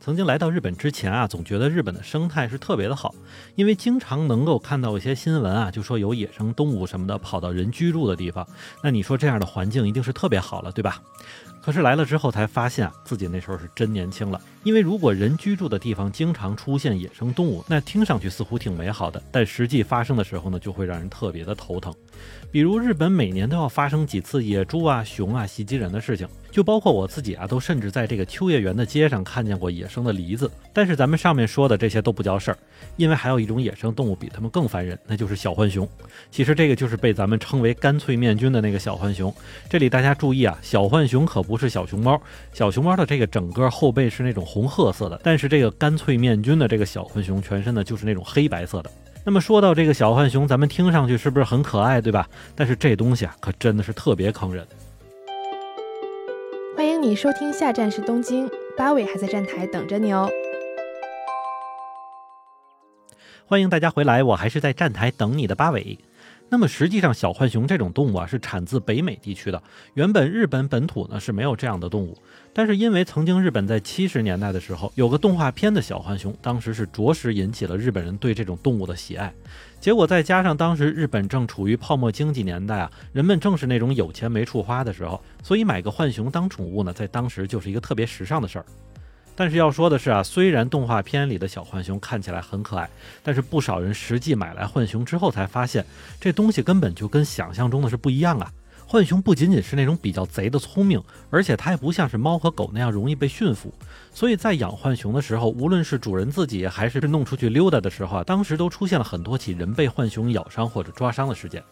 曾经来到日本之前啊，总觉得日本的生态是特别的好，因为经常能够看到一些新闻啊，就说有野生动物什么的跑到人居住的地方。那你说这样的环境一定是特别好了，对吧？可是来了之后才发现啊，自己那时候是真年轻了。因为如果人居住的地方经常出现野生动物，那听上去似乎挺美好的，但实际发生的时候呢，就会让人特别的头疼。比如日本每年都要发生几次野猪啊、熊啊袭击人的事情，就包括我自己啊，都甚至在这个秋叶原的街上看见过野生的梨子。但是咱们上面说的这些都不叫事儿，因为还有一种野生动物比它们更烦人，那就是小浣熊。其实这个就是被咱们称为“干脆面菌”的那个小浣熊。这里大家注意啊，小浣熊可不是小熊猫，小熊猫的这个整个后背是那种红褐色的，但是这个干脆面菌的这个小浣熊全身呢就是那种黑白色的。那么说到这个小浣熊，咱们听上去是不是很可爱，对吧？但是这东西啊，可真的是特别坑人。欢迎你收听下站是东京，八尾还在站台等着你哦。欢迎大家回来，我还是在站台等你的八尾。那么实际上，小浣熊这种动物啊，是产自北美地区的。原本日本本土呢是没有这样的动物，但是因为曾经日本在七十年代的时候有个动画片的小浣熊，当时是着实引起了日本人对这种动物的喜爱。结果再加上当时日本正处于泡沫经济年代啊，人们正是那种有钱没处花的时候，所以买个浣熊当宠物呢，在当时就是一个特别时尚的事儿。但是要说的是啊，虽然动画片里的小浣熊看起来很可爱，但是不少人实际买来浣熊之后才发现，这东西根本就跟想象中的是不一样啊。浣熊不仅仅是那种比较贼的聪明，而且它也不像是猫和狗那样容易被驯服。所以在养浣熊的时候，无论是主人自己还是弄出去溜达的时候啊，当时都出现了很多起人被浣熊咬伤或者抓伤的事件。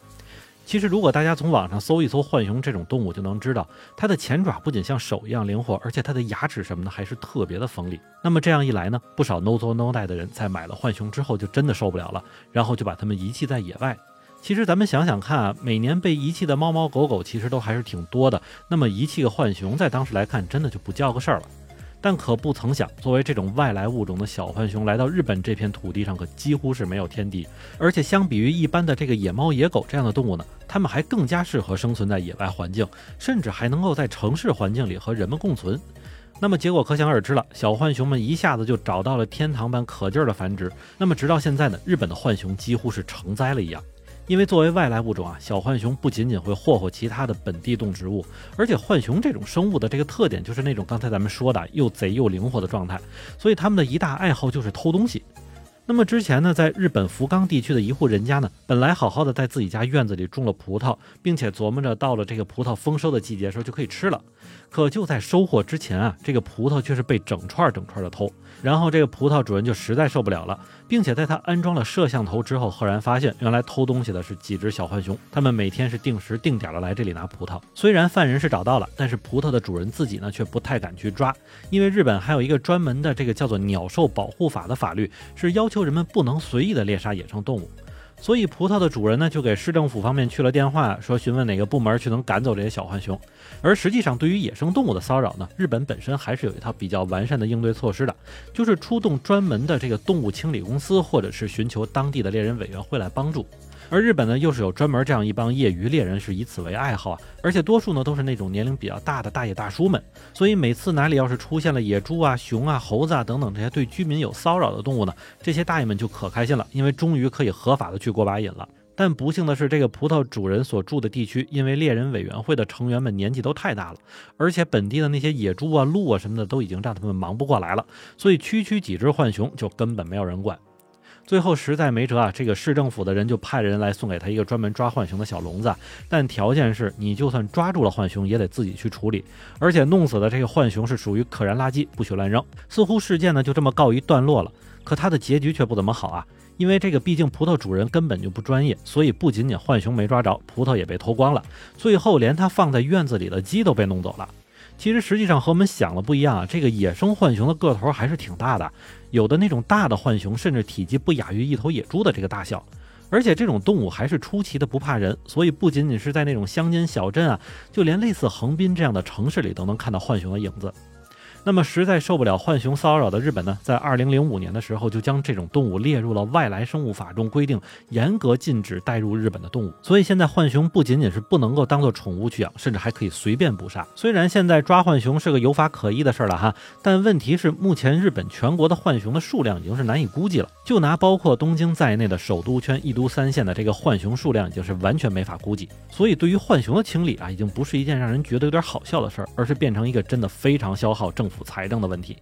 其实，如果大家从网上搜一搜浣熊这种动物，就能知道它的前爪不仅像手一样灵活，而且它的牙齿什么的还是特别的锋利。那么这样一来呢，不少 no 作 no die 的人在买了浣熊之后就真的受不了了，然后就把它们遗弃在野外。其实咱们想想看啊，每年被遗弃的猫猫狗狗其实都还是挺多的，那么遗弃个浣熊，在当时来看，真的就不叫个事儿了。但可不曾想，作为这种外来物种的小浣熊来到日本这片土地上，可几乎是没有天敌。而且相比于一般的这个野猫、野狗这样的动物呢，它们还更加适合生存在野外环境，甚至还能够在城市环境里和人们共存。那么结果可想而知了，小浣熊们一下子就找到了天堂般可劲儿的繁殖。那么直到现在呢，日本的浣熊几乎是成灾了一样。因为作为外来物种啊，小浣熊不仅仅会霍霍其他的本地动植物，而且浣熊这种生物的这个特点就是那种刚才咱们说的又贼又灵活的状态，所以它们的一大爱好就是偷东西。那么之前呢，在日本福冈地区的一户人家呢，本来好好的在自己家院子里种了葡萄，并且琢磨着到了这个葡萄丰收的季节时候就可以吃了。可就在收获之前啊，这个葡萄却是被整串整串的偷。然后这个葡萄主人就实在受不了了，并且在他安装了摄像头之后，赫然发现原来偷东西的是几只小浣熊。他们每天是定时定点的来这里拿葡萄。虽然犯人是找到了，但是葡萄的主人自己呢却不太敢去抓，因为日本还有一个专门的这个叫做《鸟兽保护法》的法律，是要求求人们不能随意的猎杀野生动物。所以葡萄的主人呢，就给市政府方面去了电话，说询问哪个部门去能赶走这些小浣熊。而实际上，对于野生动物的骚扰呢，日本本身还是有一套比较完善的应对措施的，就是出动专门的这个动物清理公司，或者是寻求当地的猎人委员会来帮助。而日本呢，又是有专门这样一帮业余猎人，是以此为爱好啊，而且多数呢都是那种年龄比较大的大爷大叔们。所以每次哪里要是出现了野猪啊、熊啊、猴子啊等等这些对居民有骚扰的动物呢，这些大爷们就可开心了，因为终于可以合法的去过把瘾了。但不幸的是，这个葡萄主人所住的地区，因为猎人委员会的成员们年纪都太大了，而且本地的那些野猪啊、鹿啊什么的都已经让他们忙不过来了，所以区区几只浣熊就根本没有人管。最后实在没辙啊，这个市政府的人就派人来送给他一个专门抓浣熊的小笼子，但条件是你就算抓住了浣熊，也得自己去处理，而且弄死的这个浣熊是属于可燃垃圾，不许乱扔。似乎事件呢就这么告一段落了，可它的结局却不怎么好啊，因为这个毕竟葡萄主人根本就不专业，所以不仅仅浣熊没抓着，葡萄也被偷光了，最后连他放在院子里的鸡都被弄走了。其实实际上和我们想的不一样啊，这个野生浣熊的个头还是挺大的，有的那种大的浣熊甚至体积不亚于一头野猪的这个大小，而且这种动物还是出奇的不怕人，所以不仅仅是在那种乡间小镇啊，就连类似横滨这样的城市里都能看到浣熊的影子。那么实在受不了浣熊骚扰的日本呢，在二零零五年的时候就将这种动物列入了外来生物法中规定严格禁止带入日本的动物。所以现在浣熊不仅仅是不能够当做宠物去养，甚至还可以随便捕杀。虽然现在抓浣熊是个有法可依的事儿了哈，但问题是目前日本全国的浣熊的数量已经是难以估计了。就拿包括东京在内的首都圈一都三县的这个浣熊数量，已经是完全没法估计。所以对于浣熊的清理啊，已经不是一件让人觉得有点好笑的事儿，而是变成一个真的非常消耗政府。财政的问题，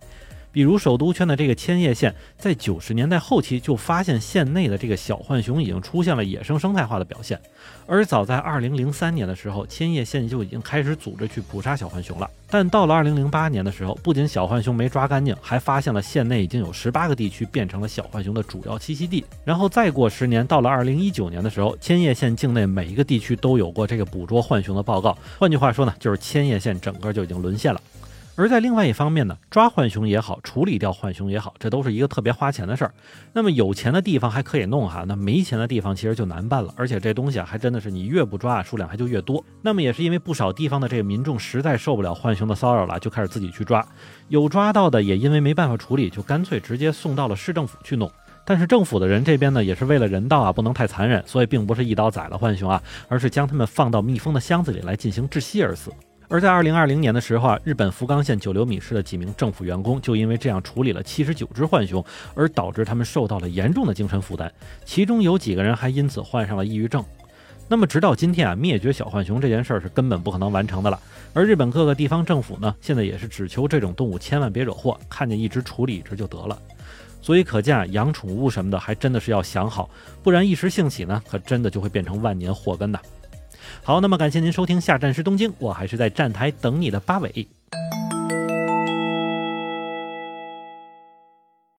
比如首都圈的这个千叶县，在九十年代后期就发现县内的这个小浣熊已经出现了野生生态化的表现，而早在二零零三年的时候，千叶县就已经开始组织去捕杀小浣熊了。但到了二零零八年的时候，不仅小浣熊没抓干净，还发现了县内已经有十八个地区变成了小浣熊的主要栖息地。然后再过十年，到了二零一九年的时候，千叶县境内每一个地区都有过这个捕捉浣熊的报告。换句话说呢，就是千叶县整个就已经沦陷了。而在另外一方面呢，抓浣熊也好，处理掉浣熊也好，这都是一个特别花钱的事儿。那么有钱的地方还可以弄哈，那没钱的地方其实就难办了。而且这东西啊，还真的是你越不抓，数量还就越多。那么也是因为不少地方的这个民众实在受不了浣熊的骚扰了，就开始自己去抓。有抓到的也因为没办法处理，就干脆直接送到了市政府去弄。但是政府的人这边呢，也是为了人道啊，不能太残忍，所以并不是一刀宰了浣熊啊，而是将它们放到密封的箱子里来进行窒息而死。而在二零二零年的时候啊，日本福冈县九流米市的几名政府员工就因为这样处理了七十九只浣熊，而导致他们受到了严重的精神负担，其中有几个人还因此患上了抑郁症。那么直到今天啊，灭绝小浣熊这件事儿是根本不可能完成的了。而日本各个地方政府呢，现在也是只求这种动物千万别惹祸，看见一只处理一只就得了。所以可见啊，养宠物什么的还真的是要想好，不然一时兴起呢，可真的就会变成万年祸根呐。好，那么感谢您收听下站是东京，我还是在站台等你的八尾。